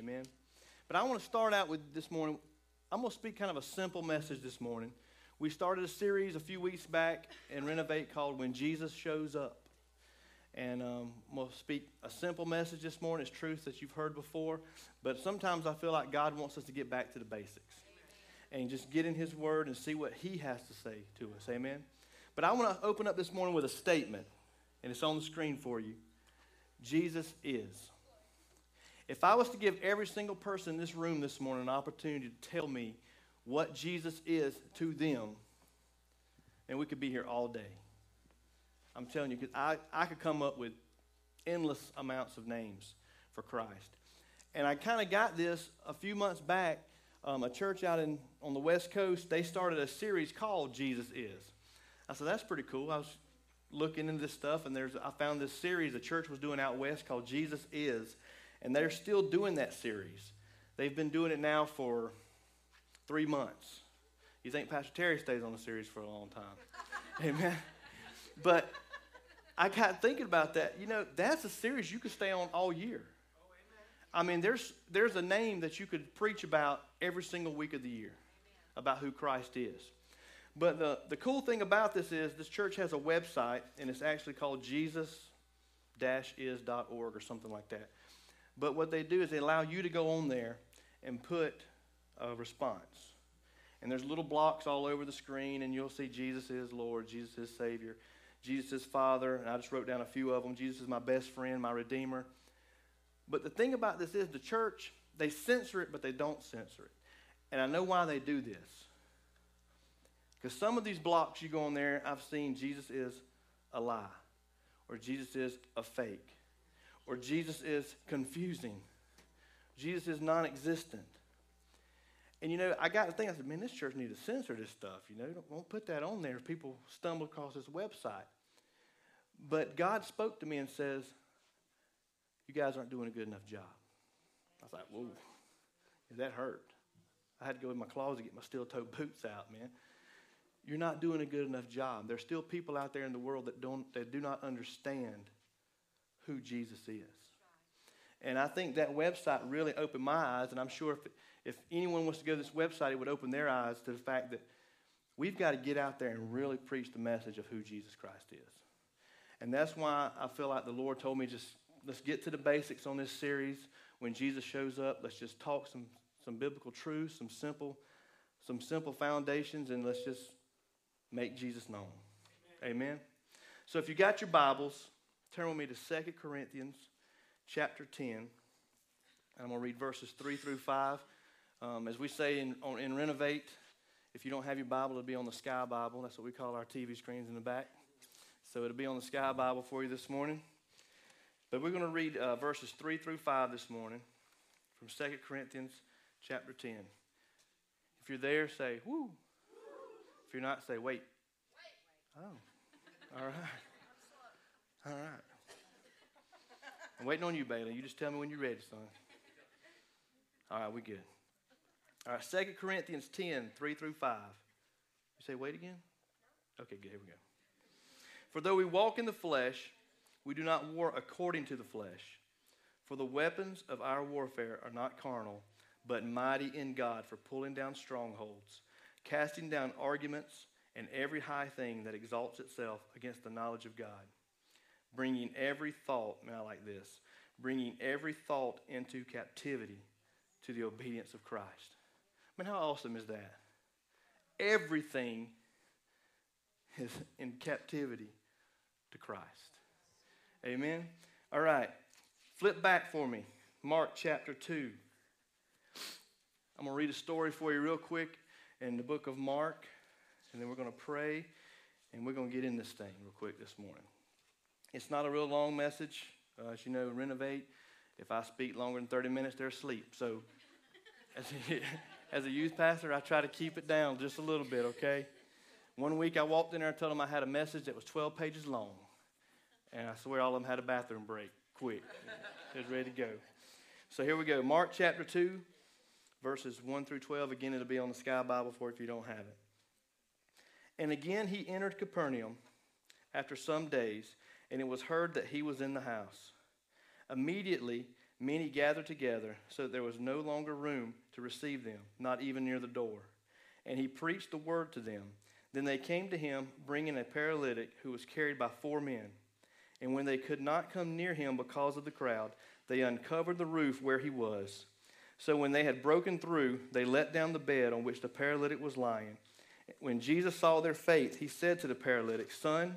Amen. But I want to start out with this morning. I'm going to speak kind of a simple message this morning. We started a series a few weeks back in Renovate called When Jesus Shows Up. And um, I'm going to speak a simple message this morning. It's truth that you've heard before. But sometimes I feel like God wants us to get back to the basics and just get in His Word and see what He has to say to us. Amen. But I want to open up this morning with a statement, and it's on the screen for you. Jesus is. If I was to give every single person in this room this morning an opportunity to tell me what Jesus is to them, and we could be here all day. I'm telling you, because I, I could come up with endless amounts of names for Christ. And I kind of got this a few months back. Um, a church out in, on the West Coast, they started a series called Jesus Is. I said, that's pretty cool. I was looking into this stuff, and there's I found this series a church was doing out west called Jesus Is, and they're still doing that series. They've been doing it now for three months. You think Pastor Terry stays on the series for a long time? Amen. But I got thinking about that. You know, that's a series you could stay on all year. I mean, there's there's a name that you could preach about every single week of the year about who Christ is. But the, the cool thing about this is this church has a website, and it's actually called jesus-is.org or something like that. But what they do is they allow you to go on there and put a response. And there's little blocks all over the screen, and you'll see Jesus is Lord, Jesus is Savior, Jesus is Father, and I just wrote down a few of them. Jesus is my best friend, my Redeemer. But the thing about this is the church, they censor it, but they don't censor it. And I know why they do this. Because some of these blocks you go on there, I've seen Jesus is a lie, or Jesus is a fake, or Jesus is confusing, Jesus is non existent. And you know, I got to think, I said, man, this church needs to censor this stuff. You know, don't, not put that on there if people stumble across this website. But God spoke to me and says, you guys aren't doing a good enough job. I was like, whoa, that hurt. I had to go in my closet get my steel toe boots out, man you're not doing a good enough job. There's still people out there in the world that don't that do not understand who Jesus is. And I think that website really opened my eyes, and I'm sure if, if anyone wants to go to this website, it would open their eyes to the fact that we've got to get out there and really preach the message of who Jesus Christ is. And that's why I feel like the Lord told me just let's get to the basics on this series. When Jesus shows up, let's just talk some, some biblical truths, some simple, some simple foundations, and let's just make Jesus known. Amen. Amen. So if you got your Bibles, turn with me to 2 Corinthians chapter 10. And I'm going to read verses 3 through 5. Um, as we say in, on, in Renovate, if you don't have your Bible, it'll be on the Sky Bible. That's what we call our TV screens in the back. So it'll be on the Sky Bible for you this morning. But we're going to read uh, verses 3 through 5 this morning from 2 Corinthians chapter 10. If you're there, say, whoo. If you're not, say, wait. Oh, all right. All right. I'm waiting on you, Bailey. You just tell me when you're ready, son. All right, we good. All right, 2 Corinthians 10, 3 through 5. You say, wait again? Okay, good. Here we go. For though we walk in the flesh, we do not war according to the flesh. For the weapons of our warfare are not carnal, but mighty in God for pulling down strongholds casting down arguments and every high thing that exalts itself against the knowledge of God, bringing every thought, and I like this, bringing every thought into captivity to the obedience of Christ. I mean, how awesome is that? Everything is in captivity to Christ. Amen? All right. Flip back for me. Mark chapter 2. I'm going to read a story for you real quick in the book of Mark, and then we're going to pray, and we're going to get in this thing real quick this morning. It's not a real long message. Uh, as you know, renovate. If I speak longer than 30 minutes, they're asleep. So, as a, as a youth pastor, I try to keep it down just a little bit, okay? One week I walked in there and told them I had a message that was 12 pages long. And I swear all of them had a bathroom break quick. was ready to go. So here we go. Mark chapter 2, verses 1 through 12. Again, it'll be on the Sky Bible for if you don't have it. And again, he entered Capernaum after some days, and it was heard that he was in the house. Immediately, many gathered together so that there was no longer room to receive them, not even near the door. And he preached the word to them. Then they came to him, bringing a paralytic who was carried by four men. And when they could not come near him because of the crowd, they uncovered the roof where he was. So when they had broken through, they let down the bed on which the paralytic was lying. When Jesus saw their faith, he said to the paralytic, Son,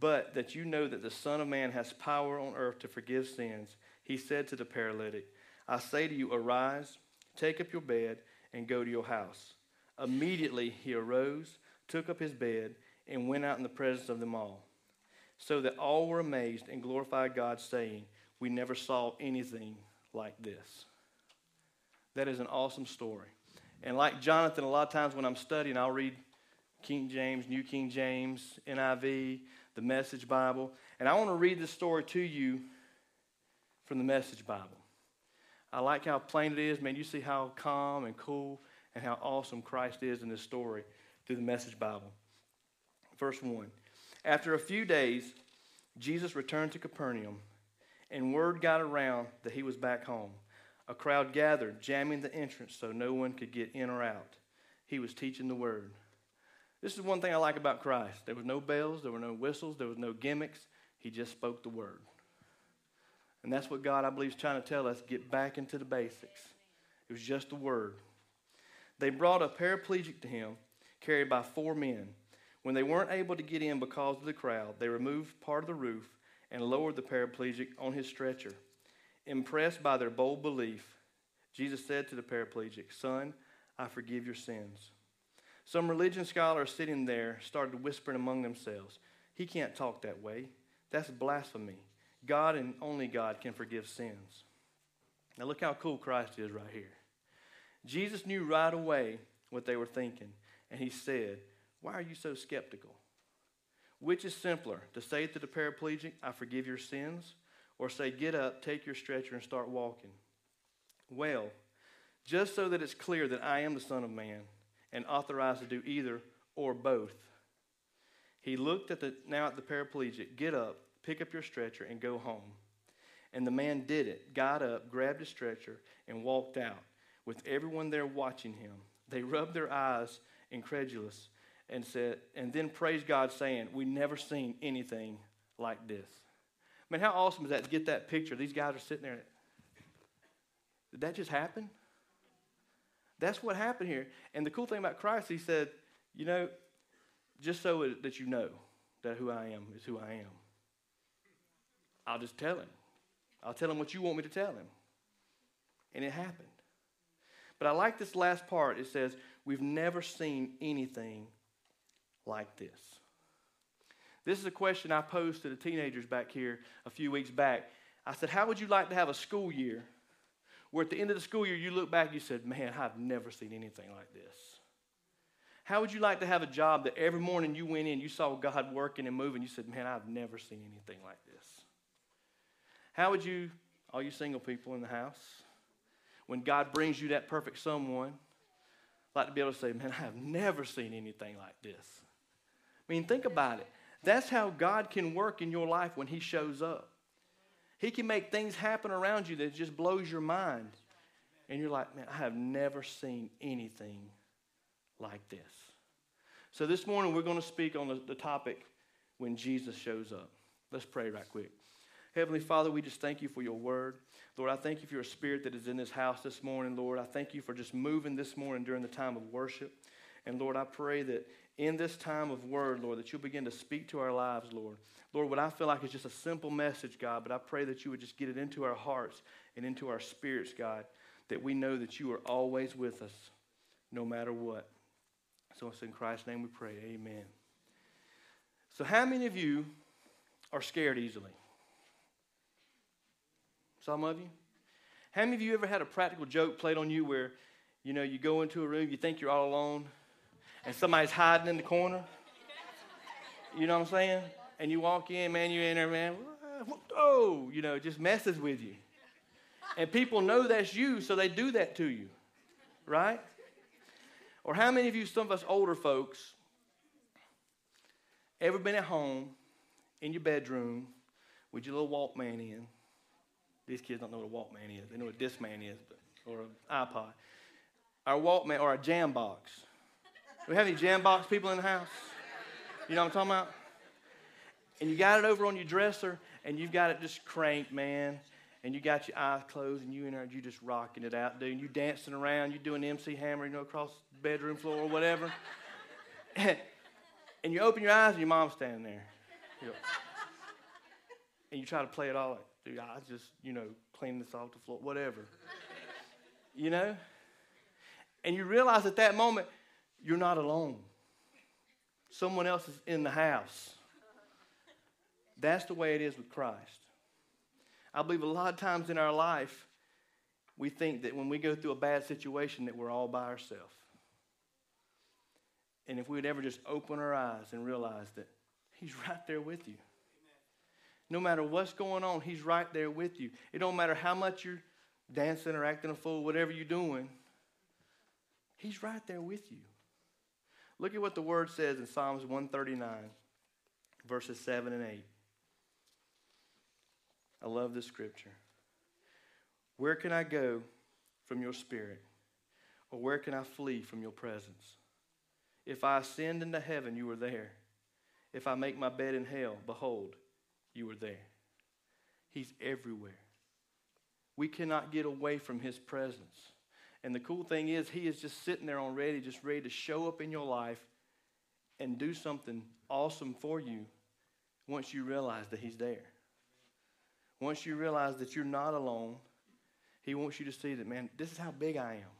But that you know that the Son of Man has power on earth to forgive sins, he said to the paralytic, I say to you, arise, take up your bed, and go to your house. Immediately he arose, took up his bed, and went out in the presence of them all. So that all were amazed and glorified God, saying, We never saw anything like this. That is an awesome story. And like Jonathan, a lot of times when I'm studying, I'll read King James, New King James, NIV, the Message Bible. And I want to read this story to you from the Message Bible. I like how plain it is. Man, you see how calm and cool and how awesome Christ is in this story through the Message Bible. Verse 1. After a few days, Jesus returned to Capernaum, and word got around that he was back home. A crowd gathered, jamming the entrance so no one could get in or out. He was teaching the word. This is one thing I like about Christ. There was no bells, there were no whistles, there was no gimmicks. He just spoke the word. And that's what God, I believe, is trying to tell us get back into the basics. It was just the word. They brought a paraplegic to him, carried by four men. When they weren't able to get in because of the crowd, they removed part of the roof and lowered the paraplegic on his stretcher. Impressed by their bold belief, Jesus said to the paraplegic, Son, I forgive your sins. Some religion scholars sitting there started whispering among themselves, He can't talk that way. That's blasphemy. God and only God can forgive sins. Now, look how cool Christ is right here. Jesus knew right away what they were thinking, and he said, Why are you so skeptical? Which is simpler, to say to the paraplegic, I forgive your sins, or say, Get up, take your stretcher, and start walking? Well, just so that it's clear that I am the Son of Man, and authorized to do either or both. He looked at the now at the paraplegic, get up, pick up your stretcher, and go home. And the man did it, got up, grabbed his stretcher, and walked out, with everyone there watching him. They rubbed their eyes, incredulous, and said, and then praised God, saying, We never seen anything like this. I mean, how awesome is that to get that picture? These guys are sitting there. Did that just happen? That's what happened here. And the cool thing about Christ, he said, you know, just so that you know that who I am is who I am, I'll just tell him. I'll tell him what you want me to tell him. And it happened. But I like this last part. It says, We've never seen anything like this. This is a question I posed to the teenagers back here a few weeks back. I said, How would you like to have a school year where at the end of the school year you look back and you said, Man, I've never seen anything like this? How would you like to have a job that every morning you went in, you saw God working and moving, you said, Man, I've never seen anything like this? How would you, all you single people in the house, when God brings you that perfect someone, like to be able to say, Man, I have never seen anything like this? I mean, think about it. That's how God can work in your life when He shows up. He can make things happen around you that just blows your mind. And you're like, man, I have never seen anything like this. So this morning we're going to speak on the, the topic when Jesus shows up. Let's pray right quick. Heavenly Father, we just thank you for your word. Lord, I thank you for your spirit that is in this house this morning, Lord. I thank you for just moving this morning during the time of worship. And Lord, I pray that in this time of word, Lord, that you'll begin to speak to our lives, Lord. Lord, what I feel like is just a simple message, God, but I pray that you would just get it into our hearts and into our spirits, God, that we know that you are always with us no matter what. So it's in Christ's name we pray. Amen. So, how many of you are scared easily? Some of you? How many of you ever had a practical joke played on you where, you know, you go into a room, you think you're all alone, and somebody's hiding in the corner? You know what I'm saying? And you walk in, man, you're in there, man, oh, you know, just messes with you. And people know that's you, so they do that to you, right? Or how many of you, some of us older folks, ever been at home in your bedroom with your little Walkman in? These kids don't know what a Walkman is. They know what a Discman is, but, or an iPod. Our Walkman or a jam box. We have any jam box people in the house? You know what I'm talking about? And you got it over on your dresser, and you've got it just cranked, man. And you got your eyes closed, and you in there, you just rocking it out, dude. You dancing around, you doing MC Hammer, you know, across the bedroom floor or whatever. and you open your eyes, and your mom's standing there. You know. And you try to play it all like, dude, I just, you know, clean this off the floor, whatever. you know? And you realize at that moment, you're not alone. Someone else is in the house. That's the way it is with Christ. I believe a lot of times in our life, we think that when we go through a bad situation that we're all by ourselves. And if we would ever just open our eyes and realize that He's right there with you. No matter what's going on, He's right there with you. It don't matter how much you're dancing or acting a fool, whatever you're doing, He's right there with you. Look at what the Word says in Psalms 139, verses 7 and 8. I love this scripture. Where can I go from your spirit? Or where can I flee from your presence? If I ascend into heaven, you are there. If I make my bed in hell, behold, you are there. He's everywhere. We cannot get away from his presence. And the cool thing is, he is just sitting there already, just ready to show up in your life and do something awesome for you once you realize that he's there. Once you realize that you're not alone, he wants you to see that, man, this is how big I am.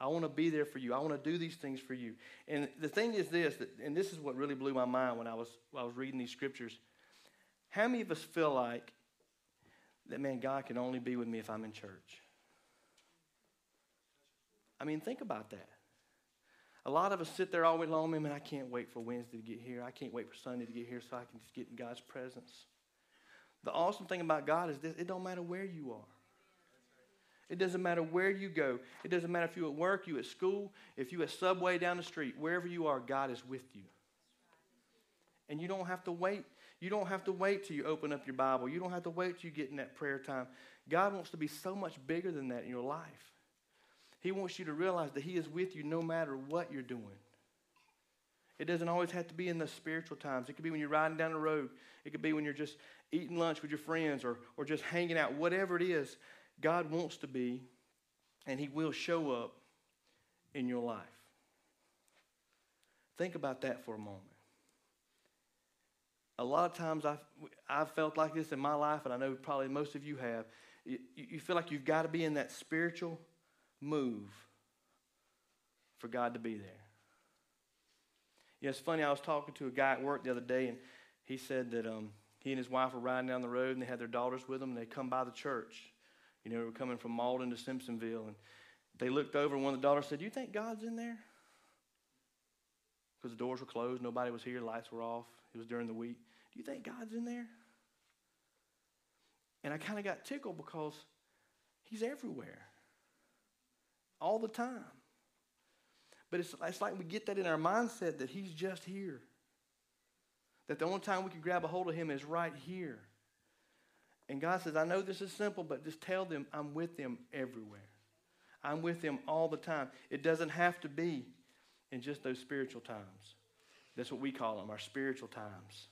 I want to be there for you. I want to do these things for you. And the thing is this, and this is what really blew my mind when I was, when I was reading these scriptures. How many of us feel like that, man, God can only be with me if I'm in church? I mean, think about that. A lot of us sit there all week long, man, I can't wait for Wednesday to get here. I can't wait for Sunday to get here so I can just get in God's presence. The awesome thing about God is this it don't matter where you are. It doesn't matter where you go. It doesn't matter if you're at work, you at school, if you at Subway down the street, wherever you are, God is with you. And you don't have to wait. You don't have to wait till you open up your Bible. You don't have to wait till you get in that prayer time. God wants to be so much bigger than that in your life. He wants you to realize that He is with you no matter what you're doing. It doesn't always have to be in the spiritual times. It could be when you're riding down the road. It could be when you're just eating lunch with your friends or, or just hanging out. Whatever it is, God wants to be, and He will show up in your life. Think about that for a moment. A lot of times I've, I've felt like this in my life, and I know probably most of you have. You, you feel like you've got to be in that spiritual move for God to be there. Yeah, it's funny. I was talking to a guy at work the other day, and he said that um, he and his wife were riding down the road, and they had their daughters with them, and they come by the church. You know, they were coming from Mauldin to Simpsonville, and they looked over, and one of the daughters said, "Do you think God's in there?" Because the doors were closed, nobody was here, lights were off. It was during the week. Do you think God's in there? And I kind of got tickled because He's everywhere, all the time. But it's, it's like we get that in our mindset that He's just here. That the only time we can grab a hold of Him is right here. And God says, I know this is simple, but just tell them I'm with them everywhere. I'm with them all the time. It doesn't have to be in just those spiritual times. That's what we call them, our spiritual times.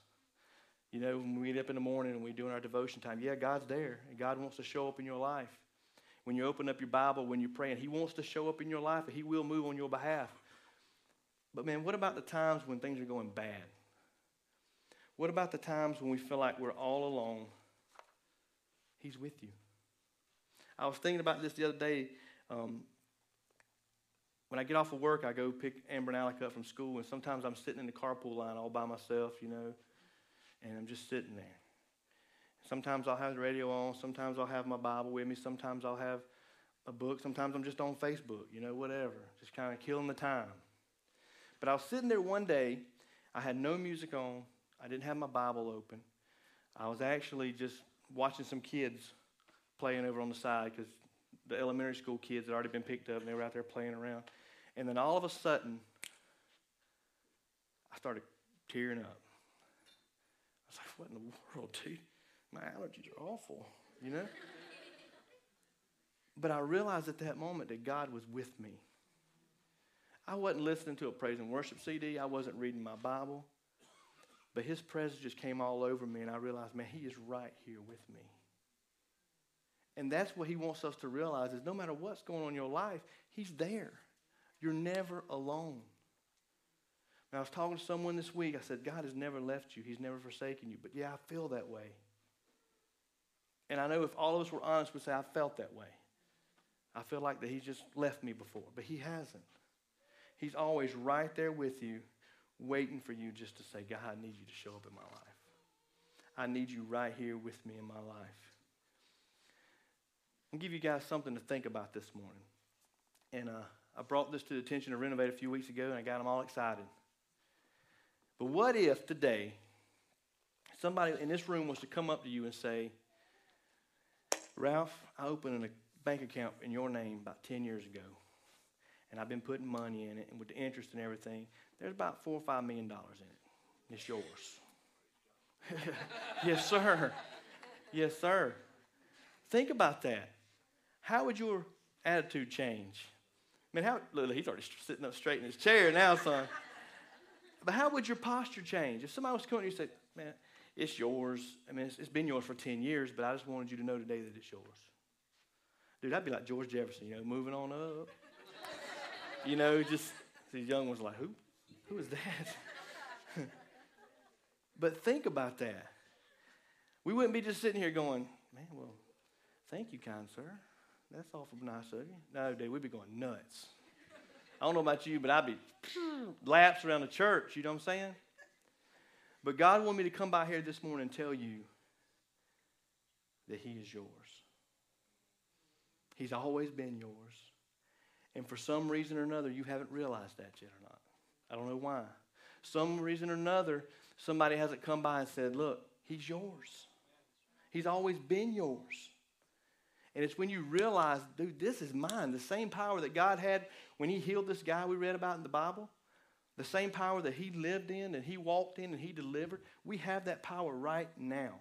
You know, when we get up in the morning and we're doing our devotion time, yeah, God's there, and God wants to show up in your life when you open up your Bible, when you're praying. He wants to show up in your life and He will move on your behalf. But man, what about the times when things are going bad? What about the times when we feel like we're all alone? He's with you. I was thinking about this the other day. Um, when I get off of work, I go pick Amber and Alec up from school, and sometimes I'm sitting in the carpool line all by myself, you know, and I'm just sitting there. Sometimes I'll have the radio on. Sometimes I'll have my Bible with me. Sometimes I'll have a book. Sometimes I'm just on Facebook, you know, whatever. Just kind of killing the time. But I was sitting there one day. I had no music on. I didn't have my Bible open. I was actually just watching some kids playing over on the side because the elementary school kids had already been picked up and they were out there playing around. And then all of a sudden, I started tearing up. I was like, what in the world, dude? My allergies are awful, you know? but I realized at that moment that God was with me. I wasn't listening to a praise and worship CD, I wasn't reading my Bible. But his presence just came all over me, and I realized, man, he is right here with me. And that's what he wants us to realize is no matter what's going on in your life, he's there. You're never alone. I was talking to someone this week. I said, God has never left you. He's never forsaken you. But yeah, I feel that way. And I know if all of us were honest, we'd say, I felt that way. I feel like that he's just left me before. But he hasn't. He's always right there with you, waiting for you just to say, God, I need you to show up in my life. I need you right here with me in my life. I'll give you guys something to think about this morning. And uh, I brought this to the attention of Renovate a few weeks ago, and I got them all excited. But what if today somebody in this room was to come up to you and say, Ralph, I opened a bank account in your name about 10 years ago, and I've been putting money in it, and with the interest and everything, there's about four or five million dollars in it. It's yours. yes, sir. Yes, sir. Think about that. How would your attitude change? I mean, how, look, he's already sitting up straight in his chair now, son. but how would your posture change? If somebody was coming to you and said, man, it's yours. I mean, it's, it's been yours for 10 years, but I just wanted you to know today that it's yours. Dude, I'd be like George Jefferson, you know, moving on up. you know, just these young ones like, who? Who is that? but think about that. We wouldn't be just sitting here going, man, well, thank you, kind sir. That's awful nice of you. No, dude, we'd be going nuts. I don't know about you, but I'd be laps around the church, you know what I'm saying? But God wanted me to come by here this morning and tell you that He is yours. He's always been yours. And for some reason or another, you haven't realized that yet or not. I don't know why. Some reason or another, somebody hasn't come by and said, Look, He's yours. He's always been yours. And it's when you realize, dude, this is mine. The same power that God had when He healed this guy we read about in the Bible, the same power that He lived in and He walked in and He delivered, we have that power right now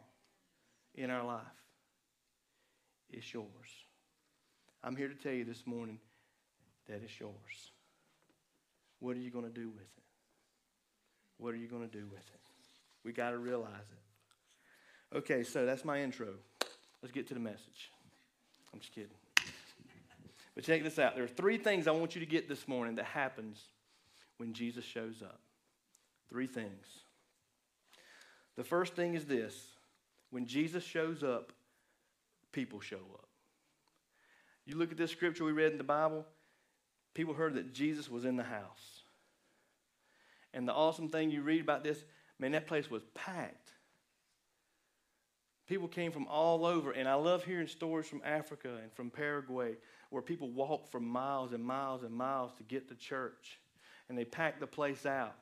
in our life. It's yours. I'm here to tell you this morning that it's yours. What are you going to do with it? What are you going to do with it? We got to realize it. Okay, so that's my intro. Let's get to the message. I'm just kidding. But check this out. There are three things I want you to get this morning that happens when Jesus shows up. Three things. The first thing is this when Jesus shows up, people show up. You look at this scripture we read in the Bible, people heard that Jesus was in the house. And the awesome thing you read about this, man, that place was packed. People came from all over, and I love hearing stories from Africa and from Paraguay where people walked for miles and miles and miles to get to church, and they packed the place out.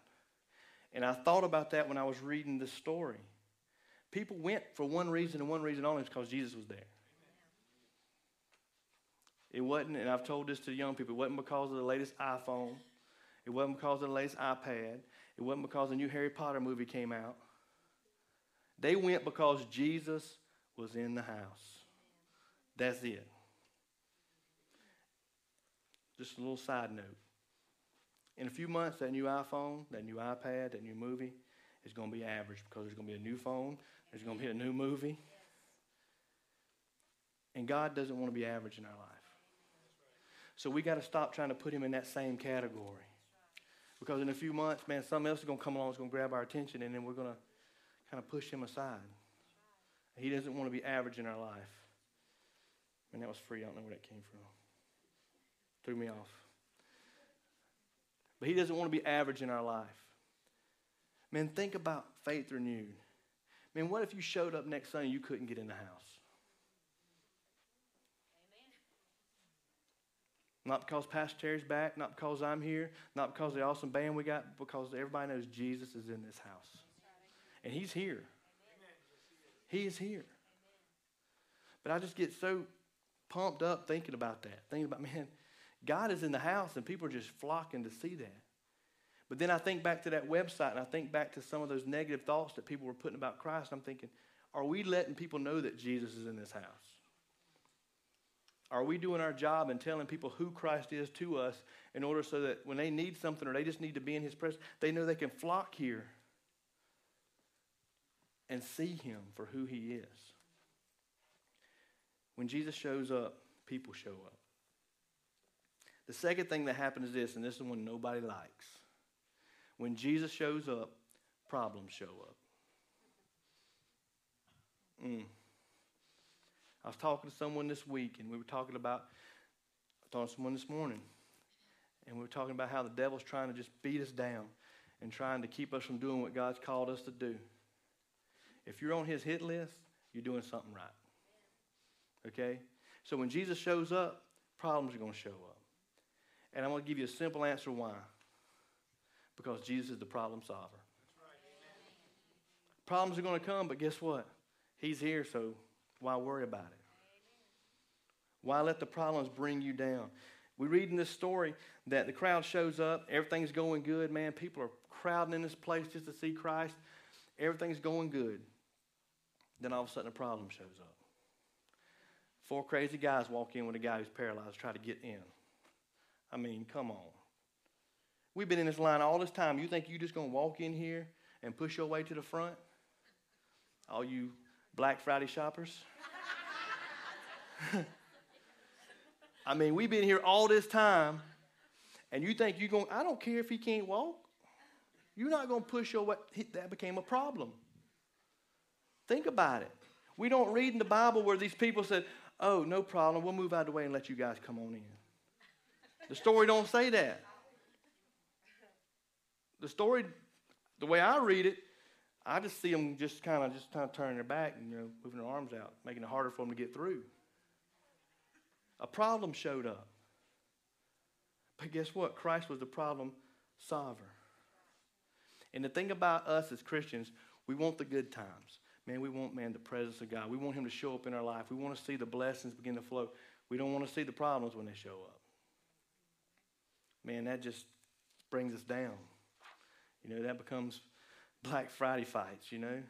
And I thought about that when I was reading this story. People went for one reason and one reason only, because Jesus was there. It wasn't, and I've told this to the young people, it wasn't because of the latest iPhone. It wasn't because of the latest iPad. It wasn't because the new Harry Potter movie came out. They went because Jesus was in the house. That's it. Just a little side note. In a few months, that new iPhone, that new iPad, that new movie is going to be average because there's going to be a new phone, there's going to be a new movie. And God doesn't want to be average in our life. So we got to stop trying to put him in that same category. Because in a few months, man, something else is going to come along that's going to grab our attention, and then we're going to kind of push him aside. He doesn't want to be average in our life. And that was free. I don't know where that came from. Threw me off. But he doesn't want to be average in our life. Man, think about faith renewed. Man, what if you showed up next Sunday and you couldn't get in the house? Not because Pastor Terry's back, not because I'm here, not because the awesome band we got, because everybody knows Jesus is in this house. And He's here. He is here. But I just get so pumped up thinking about that. Thinking about, man, God is in the house and people are just flocking to see that. But then I think back to that website and I think back to some of those negative thoughts that people were putting about Christ. I'm thinking, are we letting people know that Jesus is in this house? Are we doing our job and telling people who Christ is to us in order so that when they need something or they just need to be in His presence, they know they can flock here and see Him for who He is? When Jesus shows up, people show up. The second thing that happens is this, and this is one nobody likes. When Jesus shows up, problems show up. Mm. I was talking to someone this week, and we were talking about, I talking to someone this morning, and we were talking about how the devil's trying to just beat us down and trying to keep us from doing what God's called us to do. If you're on his hit list, you're doing something right. Okay? So when Jesus shows up, problems are going to show up. And I'm going to give you a simple answer why. Because Jesus is the problem solver. Problems are going to come, but guess what? He's here, so why worry about it? Why let the problems bring you down? We read in this story that the crowd shows up, everything's going good, man. People are crowding in this place just to see Christ. Everything's going good. Then all of a sudden a problem shows up. Four crazy guys walk in with a guy who's paralyzed, try to get in. I mean, come on. We've been in this line all this time. You think you're just going to walk in here and push your way to the front? All you Black Friday shoppers? I mean, we've been here all this time, and you think you're going, I don't care if he can't walk. You're not going to push your way. That became a problem. Think about it. We don't read in the Bible where these people said, Oh, no problem. We'll move out of the way and let you guys come on in. The story don't say that. The story, the way I read it, I just see them just kind of just kind of turning their back and you know moving their arms out, making it harder for them to get through. A problem showed up. But guess what? Christ was the problem solver. And the thing about us as Christians, we want the good times. Man, we want, man, the presence of God. We want Him to show up in our life. We want to see the blessings begin to flow. We don't want to see the problems when they show up. Man, that just brings us down. You know, that becomes Black Friday fights, you know.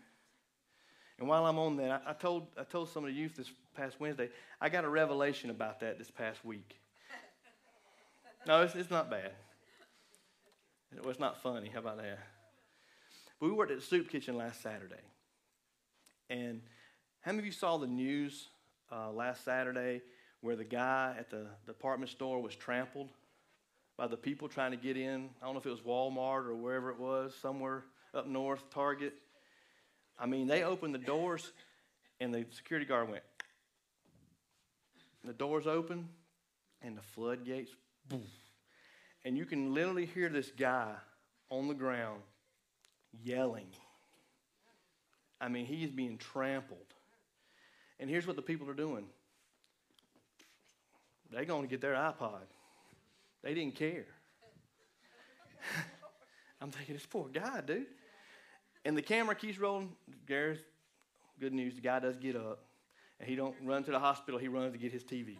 And while I'm on that, I, I, told, I told some of the youth this past Wednesday, I got a revelation about that this past week. No, it's, it's not bad. It was not funny. How about that? But we worked at the soup kitchen last Saturday. And how many of you saw the news uh, last Saturday where the guy at the department store was trampled by the people trying to get in? I don't know if it was Walmart or wherever it was, somewhere up north, Target. I mean, they opened the doors and the security guard went. The doors open and the floodgates, boom. And you can literally hear this guy on the ground yelling I mean, he is being trampled. And here's what the people are doing they're going to get their iPod. They didn't care. I'm thinking, this poor guy, dude. And the camera keeps rolling. Gareth, good news, the guy does get up. And he don't run to the hospital, he runs to get his TV.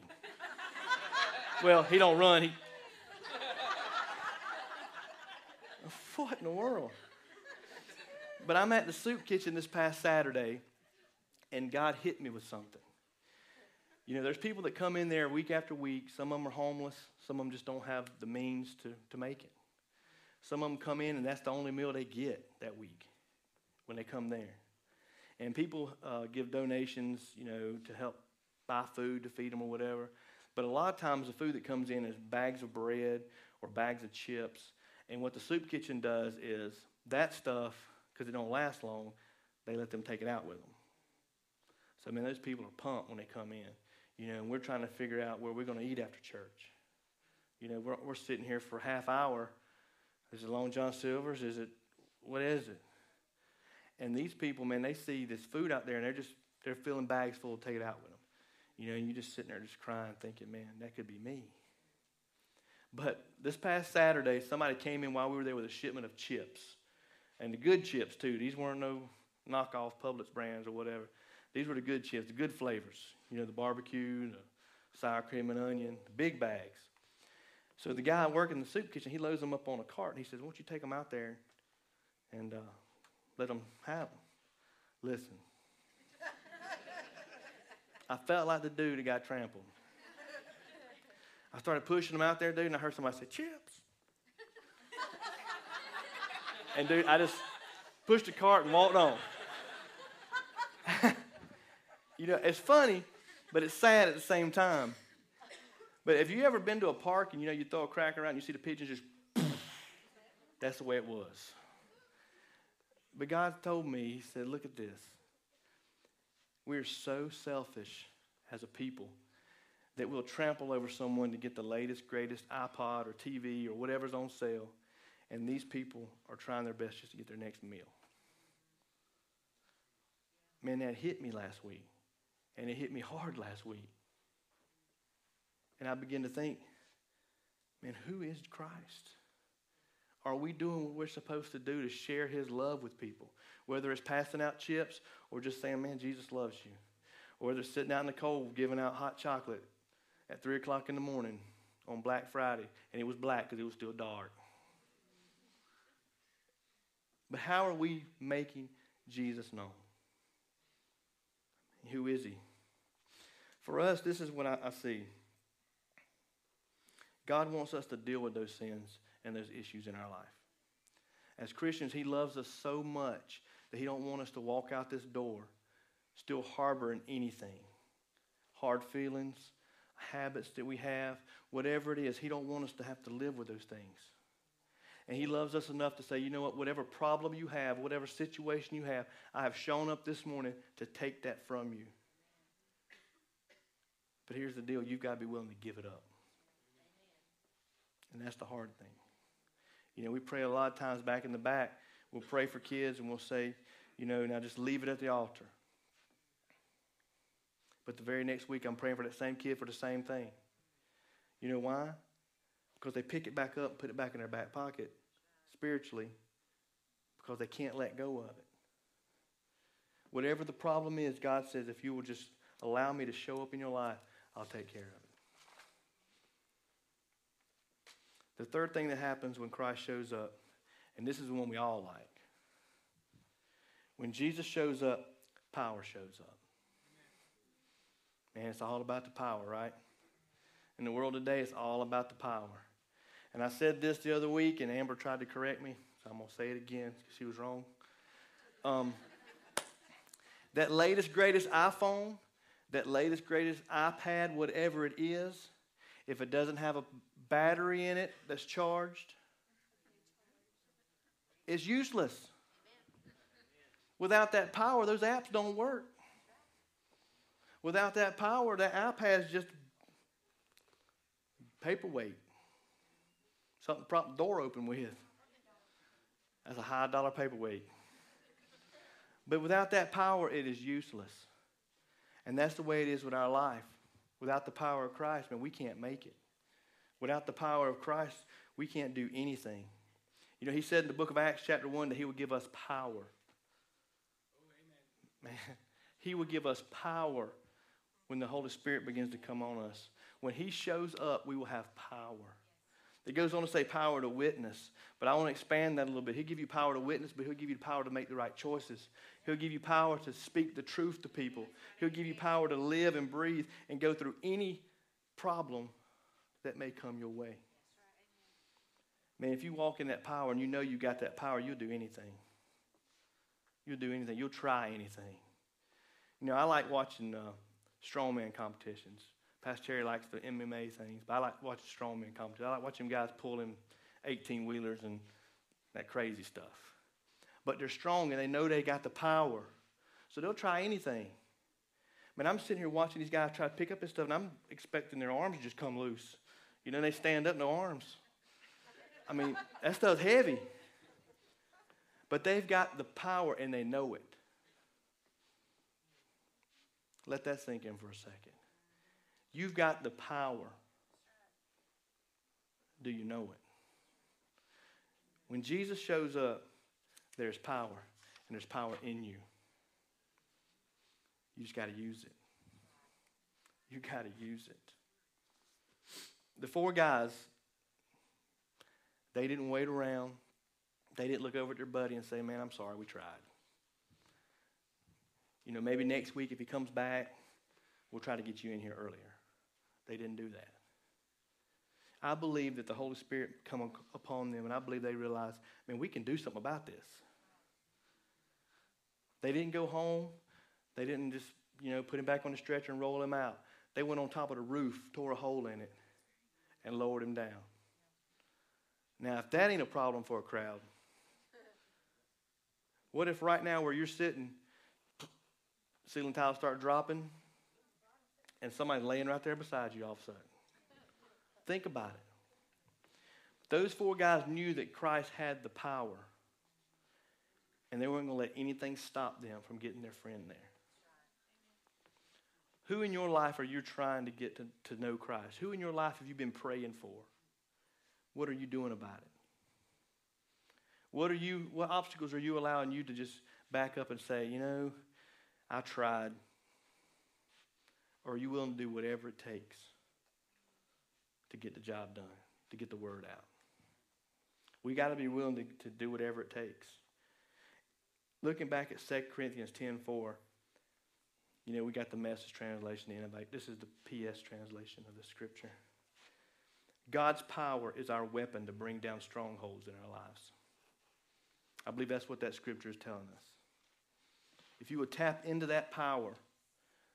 well, he don't run, he what in the world? But I'm at the soup kitchen this past Saturday, and God hit me with something. You know, there's people that come in there week after week. Some of them are homeless. Some of them just don't have the means to, to make it. Some of them come in, and that's the only meal they get that week when they come there. And people uh, give donations, you know, to help buy food to feed them or whatever. But a lot of times, the food that comes in is bags of bread or bags of chips. And what the soup kitchen does is that stuff because it don't last long, they let them take it out with them. So, I mean, those people are pumped when they come in. You know, and we're trying to figure out where we're going to eat after church. You know, we're, we're sitting here for a half hour. Is it Long John Silver's? Is it, what is it? And these people, man, they see this food out there and they're just, they're filling bags full to take it out with them. You know, and you're just sitting there just crying, thinking, man, that could be me. But this past Saturday, somebody came in while we were there with a shipment of chips. And the good chips, too. These weren't no knockoff Publix brands or whatever. These were the good chips, the good flavors. You know, the barbecue, the sour cream and onion, the big bags. So the guy working in the soup kitchen, he loads them up on a cart. And he says, "Won't you take them out there and uh, let them have them?" Listen, I felt like the dude that got trampled. I started pushing them out there, dude, and I heard somebody say, "Chips." and dude, I just pushed the cart and walked on. you know, it's funny, but it's sad at the same time. But have you ever been to a park and you know you throw a cracker out and you see the pigeons just that's the way it was. But God told me, He said, look at this. We're so selfish as a people that we'll trample over someone to get the latest, greatest iPod or TV or whatever's on sale. And these people are trying their best just to get their next meal. Man, that hit me last week. And it hit me hard last week. And I begin to think, man, who is Christ? Are we doing what we're supposed to do to share his love with people? Whether it's passing out chips or just saying, man, Jesus loves you. Or whether it's sitting out in the cold giving out hot chocolate at 3 o'clock in the morning on Black Friday. And it was black because it was still dark. But how are we making Jesus known? Who is he? For us, this is what I, I see. God wants us to deal with those sins and those issues in our life. As Christians, He loves us so much that He don't want us to walk out this door still harboring anything. Hard feelings, habits that we have, whatever it is, He don't want us to have to live with those things. And He loves us enough to say, you know what, whatever problem you have, whatever situation you have, I have shown up this morning to take that from you. But here's the deal you've got to be willing to give it up. And that's the hard thing. You know, we pray a lot of times back in the back. We'll pray for kids and we'll say, you know, now just leave it at the altar. But the very next week, I'm praying for that same kid for the same thing. You know why? Because they pick it back up and put it back in their back pocket spiritually because they can't let go of it. Whatever the problem is, God says, if you will just allow me to show up in your life, I'll take care of it. The third thing that happens when Christ shows up, and this is the one we all like. When Jesus shows up, power shows up. Man, it's all about the power, right? In the world today, it's all about the power. And I said this the other week, and Amber tried to correct me, so I'm going to say it again because she was wrong. Um, that latest, greatest iPhone, that latest, greatest iPad, whatever it is, if it doesn't have a battery in it that's charged is useless. Without that power, those apps don't work. Without that power, that iPad is just paperweight. Something to prop the door open with. That's a high dollar paperweight. But without that power, it is useless. And that's the way it is with our life. Without the power of Christ, man, we can't make it. Without the power of Christ, we can't do anything. You know, he said in the book of Acts, chapter 1, that he would give us power. Oh, Man, he will give us power when the Holy Spirit begins to come on us. When he shows up, we will have power. It goes on to say power to witness, but I want to expand that a little bit. He'll give you power to witness, but he'll give you power to make the right choices. He'll give you power to speak the truth to people. He'll give you power to live and breathe and go through any problem that may come your way. Man, if you walk in that power and you know you got that power, you'll do anything. You'll do anything. You'll try anything. You know, I like watching uh, strongman competitions. Pastor Cherry likes the MMA things, but I like watching strongman competitions. I like watching guys pulling 18 wheelers and that crazy stuff. But they're strong and they know they got the power. So they'll try anything. Man, I'm sitting here watching these guys try to pick up this stuff, and I'm expecting their arms to just come loose. You know, they stand up, no arms. I mean, that stuff's heavy. But they've got the power and they know it. Let that sink in for a second. You've got the power. Do you know it? When Jesus shows up, there's power, and there's power in you. You just got to use it. You got to use it. The four guys, they didn't wait around. They didn't look over at their buddy and say, Man, I'm sorry, we tried. You know, maybe next week if he comes back, we'll try to get you in here earlier. They didn't do that. I believe that the Holy Spirit come upon them, and I believe they realize, man, we can do something about this. They didn't go home. They didn't just, you know, put him back on the stretcher and roll him out. They went on top of the roof, tore a hole in it, and lowered him down. Now, if that ain't a problem for a crowd, what if right now where you're sitting, ceiling tiles start dropping, and somebody laying right there beside you all of a sudden? Think about it. Those four guys knew that Christ had the power, and they weren't going to let anything stop them from getting their friend there. Who in your life are you trying to get to, to know Christ? Who in your life have you been praying for? What are you doing about it? What are you what obstacles are you allowing you to just back up and say, you know, I tried? Or are you willing to do whatever it takes to get the job done, to get the word out? We got to be willing to, to do whatever it takes. Looking back at 2 Corinthians 10 4, you know, we got the message translation, the innovate. This is the PS translation of the scripture. God's power is our weapon to bring down strongholds in our lives. I believe that's what that scripture is telling us. If you would tap into that power,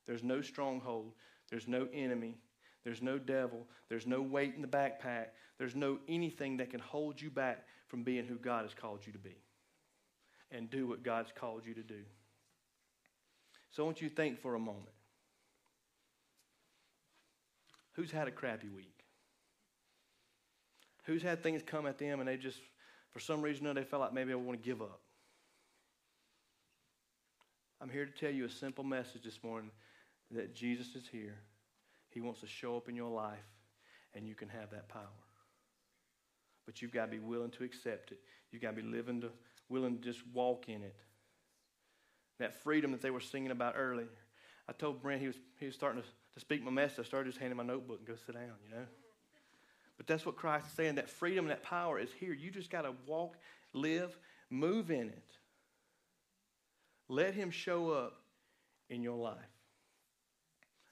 there's no stronghold, there's no enemy, there's no devil, there's no weight in the backpack, there's no anything that can hold you back from being who God has called you to be and do what God's called you to do. So I want you to think for a moment. Who's had a crappy week? Who's had things come at them and they just, for some reason, they felt like maybe I want to give up? I'm here to tell you a simple message this morning that Jesus is here. He wants to show up in your life and you can have that power. But you've got to be willing to accept it. You've got to be living to, willing to just walk in it. That freedom that they were singing about earlier. I told Brent he was, he was starting to, to speak my message. I started just handing my notebook and go sit down, you know. But that's what Christ is saying. That freedom and that power is here. You just got to walk, live, move in it. Let Him show up in your life.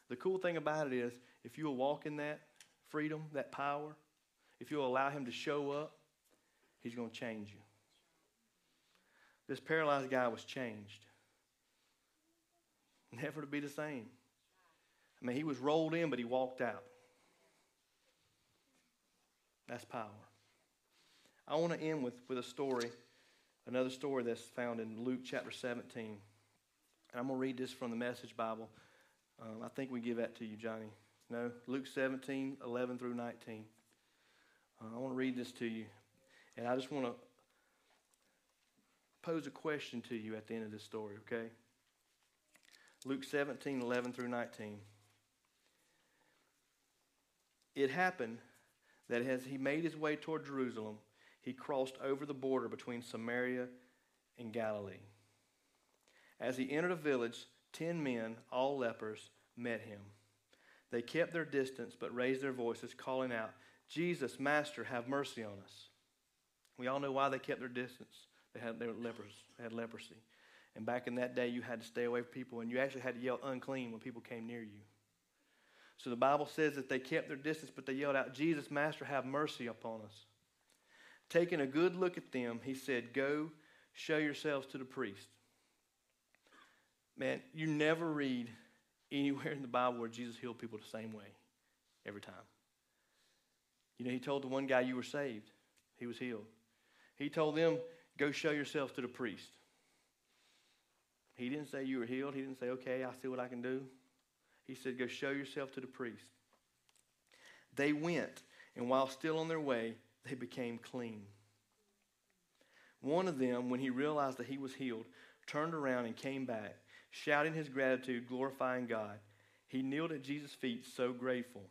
The cool thing about it is, if you will walk in that freedom, that power, if you will allow Him to show up, He's going to change you. This paralyzed guy was changed never to be the same. I mean, he was rolled in, but he walked out. That's power. I want to end with, with a story, another story that's found in Luke chapter 17. And I'm going to read this from the Message Bible. Um, I think we give that to you, Johnny. No? Luke 17, 11 through 19. Uh, I want to read this to you. And I just want to pose a question to you at the end of this story, okay? Luke 17, 11 through 19. It happened that as he made his way toward Jerusalem, he crossed over the border between Samaria and Galilee. As he entered a village, ten men, all lepers, met him. They kept their distance but raised their voices, calling out, Jesus, Master, have mercy on us. We all know why they kept their distance. They had they were lepers, they had leprosy. And back in that day, you had to stay away from people, and you actually had to yell unclean when people came near you. So the Bible says that they kept their distance, but they yelled out, Jesus, Master, have mercy upon us. Taking a good look at them, he said, Go show yourselves to the priest. Man, you never read anywhere in the Bible where Jesus healed people the same way every time. You know, he told the one guy, You were saved, he was healed. He told them, Go show yourselves to the priest. He didn't say you were healed. He didn't say, okay, I'll see what I can do. He said, go show yourself to the priest. They went, and while still on their way, they became clean. One of them, when he realized that he was healed, turned around and came back, shouting his gratitude, glorifying God. He kneeled at Jesus' feet, so grateful.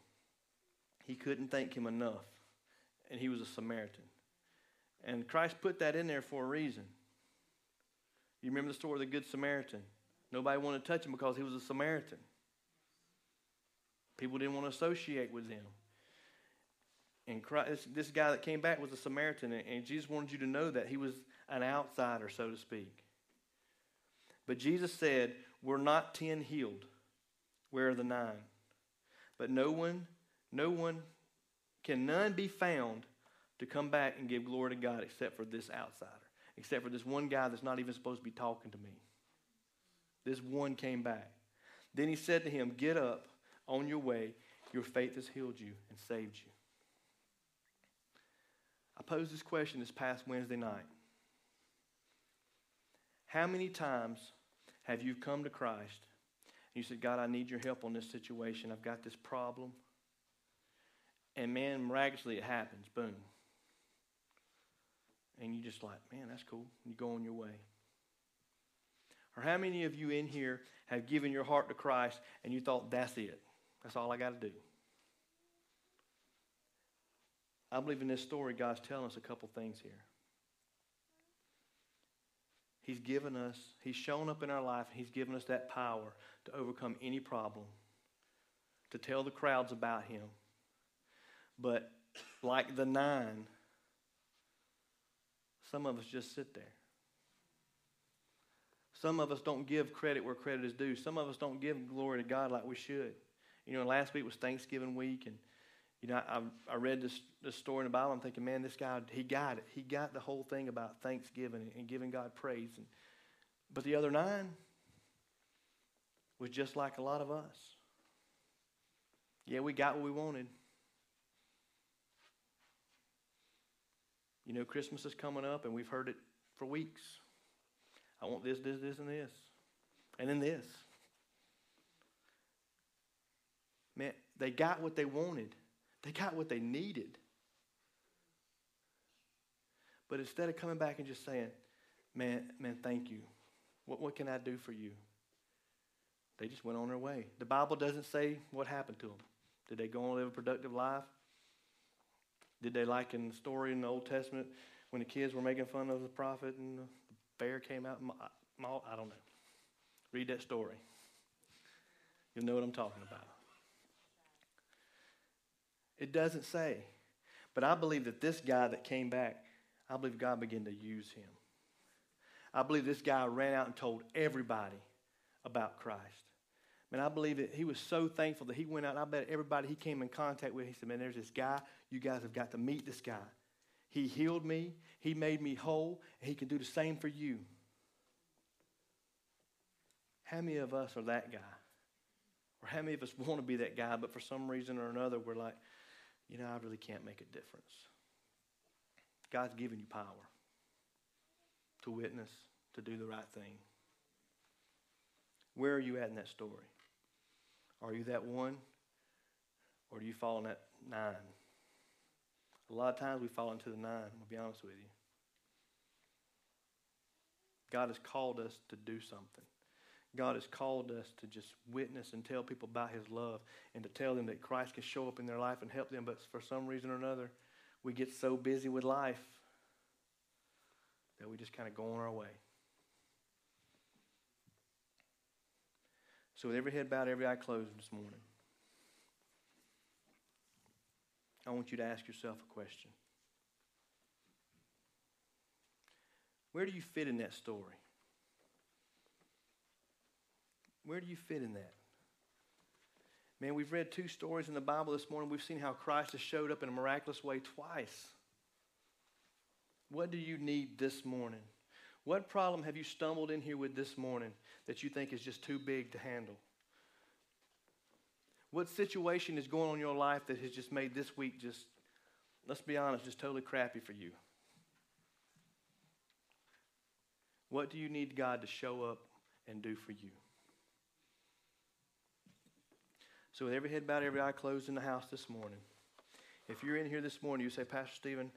He couldn't thank him enough. And he was a Samaritan. And Christ put that in there for a reason. You remember the story of the Good Samaritan? Nobody wanted to touch him because he was a Samaritan. People didn't want to associate with him. And Christ, this guy that came back was a Samaritan, and Jesus wanted you to know that he was an outsider, so to speak. But Jesus said, We're not ten healed. Where are the nine? But no one, no one, can none be found to come back and give glory to God except for this outsider, except for this one guy that's not even supposed to be talking to me. This one came back. Then he said to him, Get up on your way. Your faith has healed you and saved you. I posed this question this past Wednesday night. How many times have you come to Christ and you said, God, I need your help on this situation. I've got this problem. And man, miraculously it happens. Boom. And you just like, man, that's cool. You go on your way. Or how many of you in here have given your heart to Christ and you thought, that's it? That's all I got to do? I believe in this story, God's telling us a couple things here. He's given us, He's shown up in our life, He's given us that power to overcome any problem, to tell the crowds about Him. But like the nine, some of us just sit there. Some of us don't give credit where credit is due. Some of us don't give glory to God like we should. You know, last week was Thanksgiving week, and you know, I, I read this, this story in the Bible. I'm thinking, man, this guy, he got it. He got the whole thing about thanksgiving and giving God praise. And, but the other nine was just like a lot of us. Yeah, we got what we wanted. You know, Christmas is coming up, and we've heard it for weeks. I want this, this, this, and this. And then this. Man, they got what they wanted. They got what they needed. But instead of coming back and just saying, man, man, thank you. What, what can I do for you? They just went on their way. The Bible doesn't say what happened to them. Did they go on and live a productive life? Did they, like in the story in the Old Testament, when the kids were making fun of the prophet and the bear came out? I don't know. Read that story. You'll know what I'm talking about. It doesn't say. But I believe that this guy that came back, I believe God began to use him. I believe this guy ran out and told everybody about Christ. Man, I believe that he was so thankful that he went out, and I bet everybody he came in contact with, he said, Man, there's this guy. You guys have got to meet this guy. He healed me, he made me whole, and he can do the same for you. How many of us are that guy? Or how many of us want to be that guy, but for some reason or another, we're like, you know, I really can't make a difference. God's given you power to witness, to do the right thing. Where are you at in that story? Are you that one? Or do you fall in that nine? A lot of times we fall into the nine, I'll be honest with you. God has called us to do something. God has called us to just witness and tell people about His love and to tell them that Christ can show up in their life and help them. But for some reason or another, we get so busy with life that we just kind of go on our way. So, with every head bowed, every eye closed this morning, I want you to ask yourself a question Where do you fit in that story? Where do you fit in that? Man, we've read two stories in the Bible this morning. We've seen how Christ has showed up in a miraculous way twice. What do you need this morning? What problem have you stumbled in here with this morning that you think is just too big to handle? What situation is going on in your life that has just made this week just, let's be honest, just totally crappy for you? What do you need God to show up and do for you? So, with every head bowed, every eye closed in the house this morning, if you're in here this morning, you say, Pastor Stephen,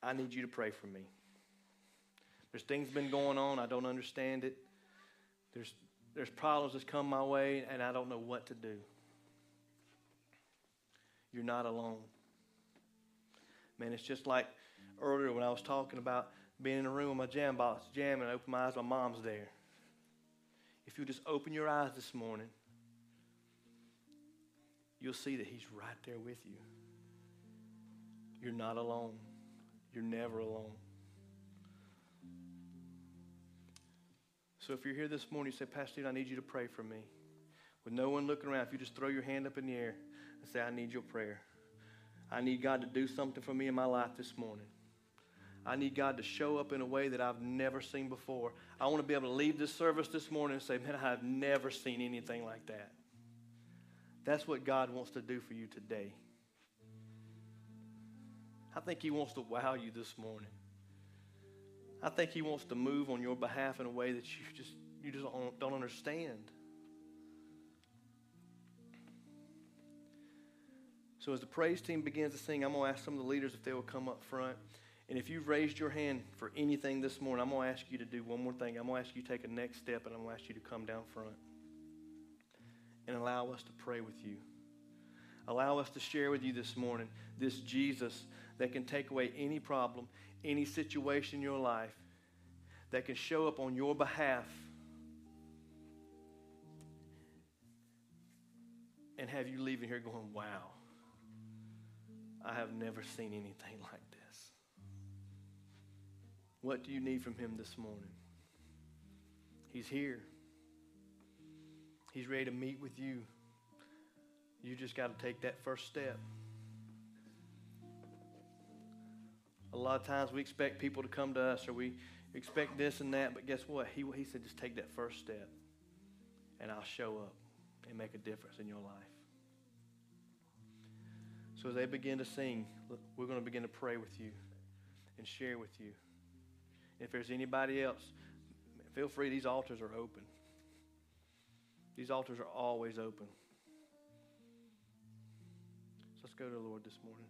I need you to pray for me. There's things been going on. I don't understand it. There's, there's problems that's come my way, and I don't know what to do. You're not alone. Man, it's just like earlier when I was talking about being in a room with my jam box, jamming, I open my eyes, my mom's there. If you just open your eyes this morning, you'll see that He's right there with you. You're not alone. You're never alone. So if you're here this morning, you say, Pastor, I need you to pray for me. With no one looking around, if you just throw your hand up in the air and say, I need your prayer. I need God to do something for me in my life this morning. I need God to show up in a way that I've never seen before. I want to be able to leave this service this morning and say, man, I've never seen anything like that. That's what God wants to do for you today. I think He wants to wow you this morning. I think He wants to move on your behalf in a way that you just you just don't, understand. So as the praise team begins to sing, I'm going to ask some of the leaders if they will come up front. And if you've raised your hand for anything this morning, I'm going to ask you to do one more thing. I'm going to ask you to take a next step, and I'm going to ask you to come down front and allow us to pray with you. Allow us to share with you this morning this Jesus that can take away any problem, any situation in your life, that can show up on your behalf and have you leaving here going, wow, I have never seen anything like this. What do you need from him this morning? He's here. He's ready to meet with you. You just got to take that first step. A lot of times we expect people to come to us or we expect this and that, but guess what? He, he said, just take that first step and I'll show up and make a difference in your life. So as they begin to sing, we're going to begin to pray with you and share with you. If there's anybody else, feel free. These altars are open. These altars are always open. So let's go to the Lord this morning.